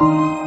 呜。